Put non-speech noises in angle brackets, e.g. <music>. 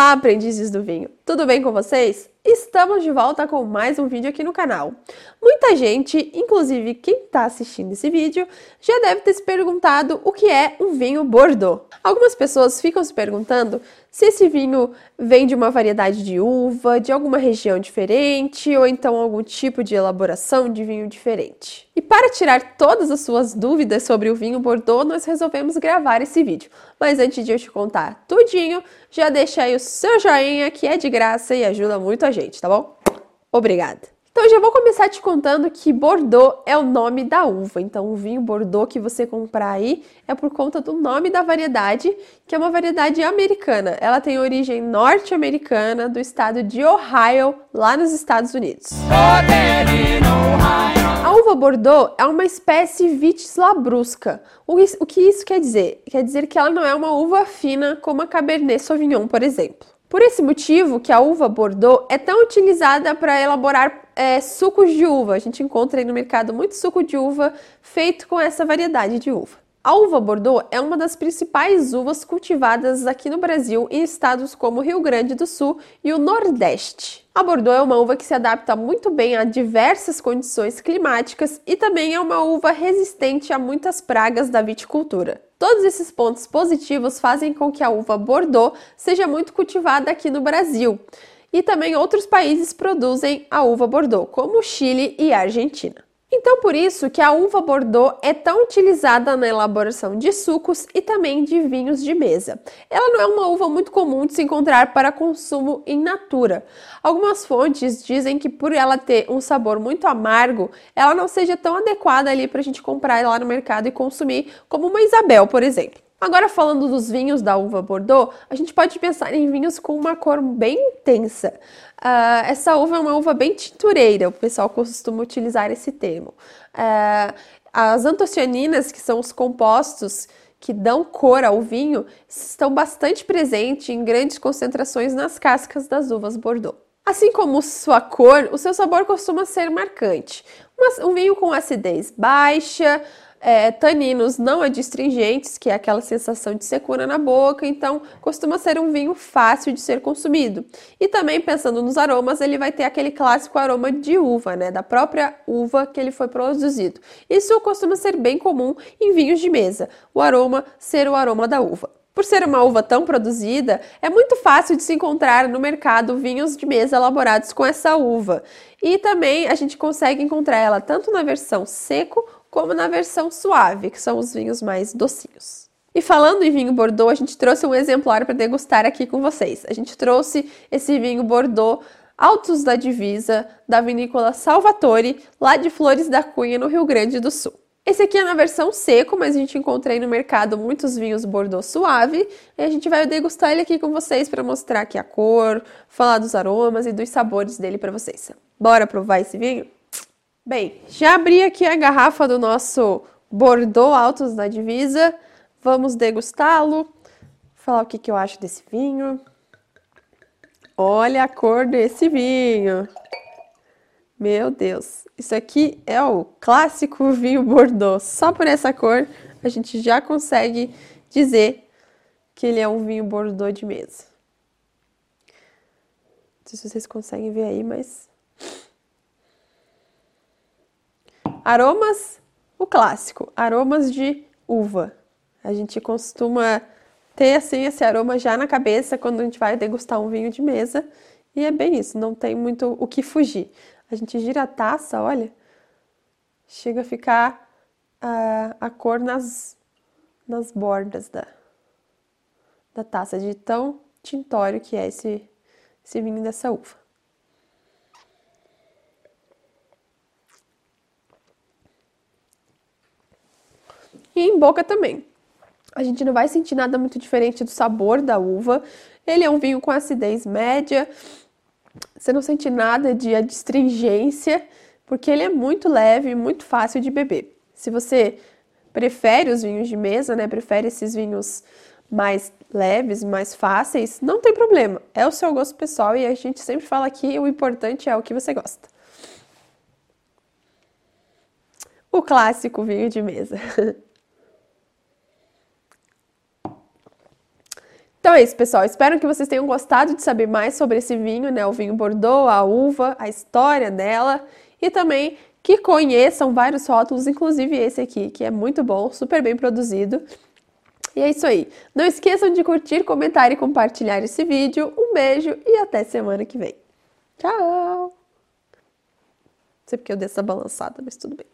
Olá, aprendizes do vinho! Tudo bem com vocês? Estamos de volta com mais um vídeo aqui no canal. Muita gente, inclusive quem está assistindo esse vídeo, já deve ter se perguntado o que é um vinho Bordeaux. Algumas pessoas ficam se perguntando se esse vinho vem de uma variedade de uva, de alguma região diferente ou então algum tipo de elaboração de vinho diferente. E para tirar todas as suas dúvidas sobre o vinho Bordeaux, nós resolvemos gravar esse vídeo. Mas antes de eu te contar tudinho, já deixa aí o seu joinha que é de graça e ajuda muito a gente, tá bom? Obrigada! Então já vou começar te contando que Bordeaux é o nome da uva. Então o vinho Bordeaux que você comprar aí é por conta do nome da variedade, que é uma variedade americana. Ela tem origem norte-americana do estado de Ohio, lá nos Estados Unidos. A uva Bordeaux é uma espécie vitis labrusca. O que isso quer dizer? Quer dizer que ela não é uma uva fina como a Cabernet Sauvignon, por exemplo. Por esse motivo que a uva Bordeaux é tão utilizada para elaborar é, sucos de uva. A gente encontra aí no mercado muito suco de uva feito com essa variedade de uva. A uva Bordeaux é uma das principais uvas cultivadas aqui no Brasil em estados como Rio Grande do Sul e o Nordeste. A Bordeaux é uma uva que se adapta muito bem a diversas condições climáticas e também é uma uva resistente a muitas pragas da viticultura. Todos esses pontos positivos fazem com que a uva Bordeaux seja muito cultivada aqui no Brasil. E também outros países produzem a uva Bordeaux, como Chile e Argentina. Então, por isso que a uva Bordeaux é tão utilizada na elaboração de sucos e também de vinhos de mesa. Ela não é uma uva muito comum de se encontrar para consumo in natura. Algumas fontes dizem que por ela ter um sabor muito amargo, ela não seja tão adequada ali para a gente comprar lá no mercado e consumir, como uma Isabel, por exemplo. Agora, falando dos vinhos da uva Bordeaux, a gente pode pensar em vinhos com uma cor bem intensa. Uh, essa uva é uma uva bem tintureira, o pessoal costuma utilizar esse termo. Uh, as antocianinas, que são os compostos que dão cor ao vinho, estão bastante presentes em grandes concentrações nas cascas das uvas Bordeaux. Assim como sua cor, o seu sabor costuma ser marcante. Um vinho com acidez baixa, é, taninos não adstringentes, que é aquela sensação de secura na boca, então costuma ser um vinho fácil de ser consumido. E também pensando nos aromas, ele vai ter aquele clássico aroma de uva, né, da própria uva que ele foi produzido. Isso costuma ser bem comum em vinhos de mesa, o aroma ser o aroma da uva. Por ser uma uva tão produzida, é muito fácil de se encontrar no mercado vinhos de mesa elaborados com essa uva. E também a gente consegue encontrar ela tanto na versão seco como na versão suave, que são os vinhos mais docinhos. E falando em vinho Bordeaux, a gente trouxe um exemplar para degustar aqui com vocês. A gente trouxe esse vinho Bordeaux Altos da Divisa, da vinícola Salvatore, lá de Flores da Cunha, no Rio Grande do Sul. Esse aqui é na versão seco, mas a gente encontra aí no mercado muitos vinhos Bordeaux suave. E a gente vai degustar ele aqui com vocês para mostrar aqui a cor, falar dos aromas e dos sabores dele para vocês. Bora provar esse vinho? Bem, já abri aqui a garrafa do nosso Bordeaux Altos da Divisa. Vamos degustá-lo. Falar o que, que eu acho desse vinho. Olha a cor desse vinho. Meu Deus, isso aqui é o clássico vinho Bordeaux. Só por essa cor a gente já consegue dizer que ele é um vinho Bordeaux de mesa. Não sei se vocês conseguem ver aí, mas Aromas, o clássico, aromas de uva. A gente costuma ter assim esse aroma já na cabeça quando a gente vai degustar um vinho de mesa. E é bem isso, não tem muito o que fugir. A gente gira a taça, olha, chega a ficar uh, a cor nas, nas bordas da, da taça, de tão tintório que é esse, esse vinho dessa uva. e em boca também. A gente não vai sentir nada muito diferente do sabor da uva. Ele é um vinho com acidez média. Você não sente nada de adstringência, porque ele é muito leve e muito fácil de beber. Se você prefere os vinhos de mesa, né, prefere esses vinhos mais leves, mais fáceis, não tem problema. É o seu gosto pessoal e a gente sempre fala que o importante é o que você gosta. O clássico vinho de mesa. <laughs> Então é isso, pessoal. Espero que vocês tenham gostado de saber mais sobre esse vinho, né? O vinho Bordeaux, a uva, a história dela e também que conheçam vários rótulos, inclusive esse aqui, que é muito bom, super bem produzido. E é isso aí. Não esqueçam de curtir, comentar e compartilhar esse vídeo. Um beijo e até semana que vem. Tchau! Não sei porque eu dei essa balançada, mas tudo bem.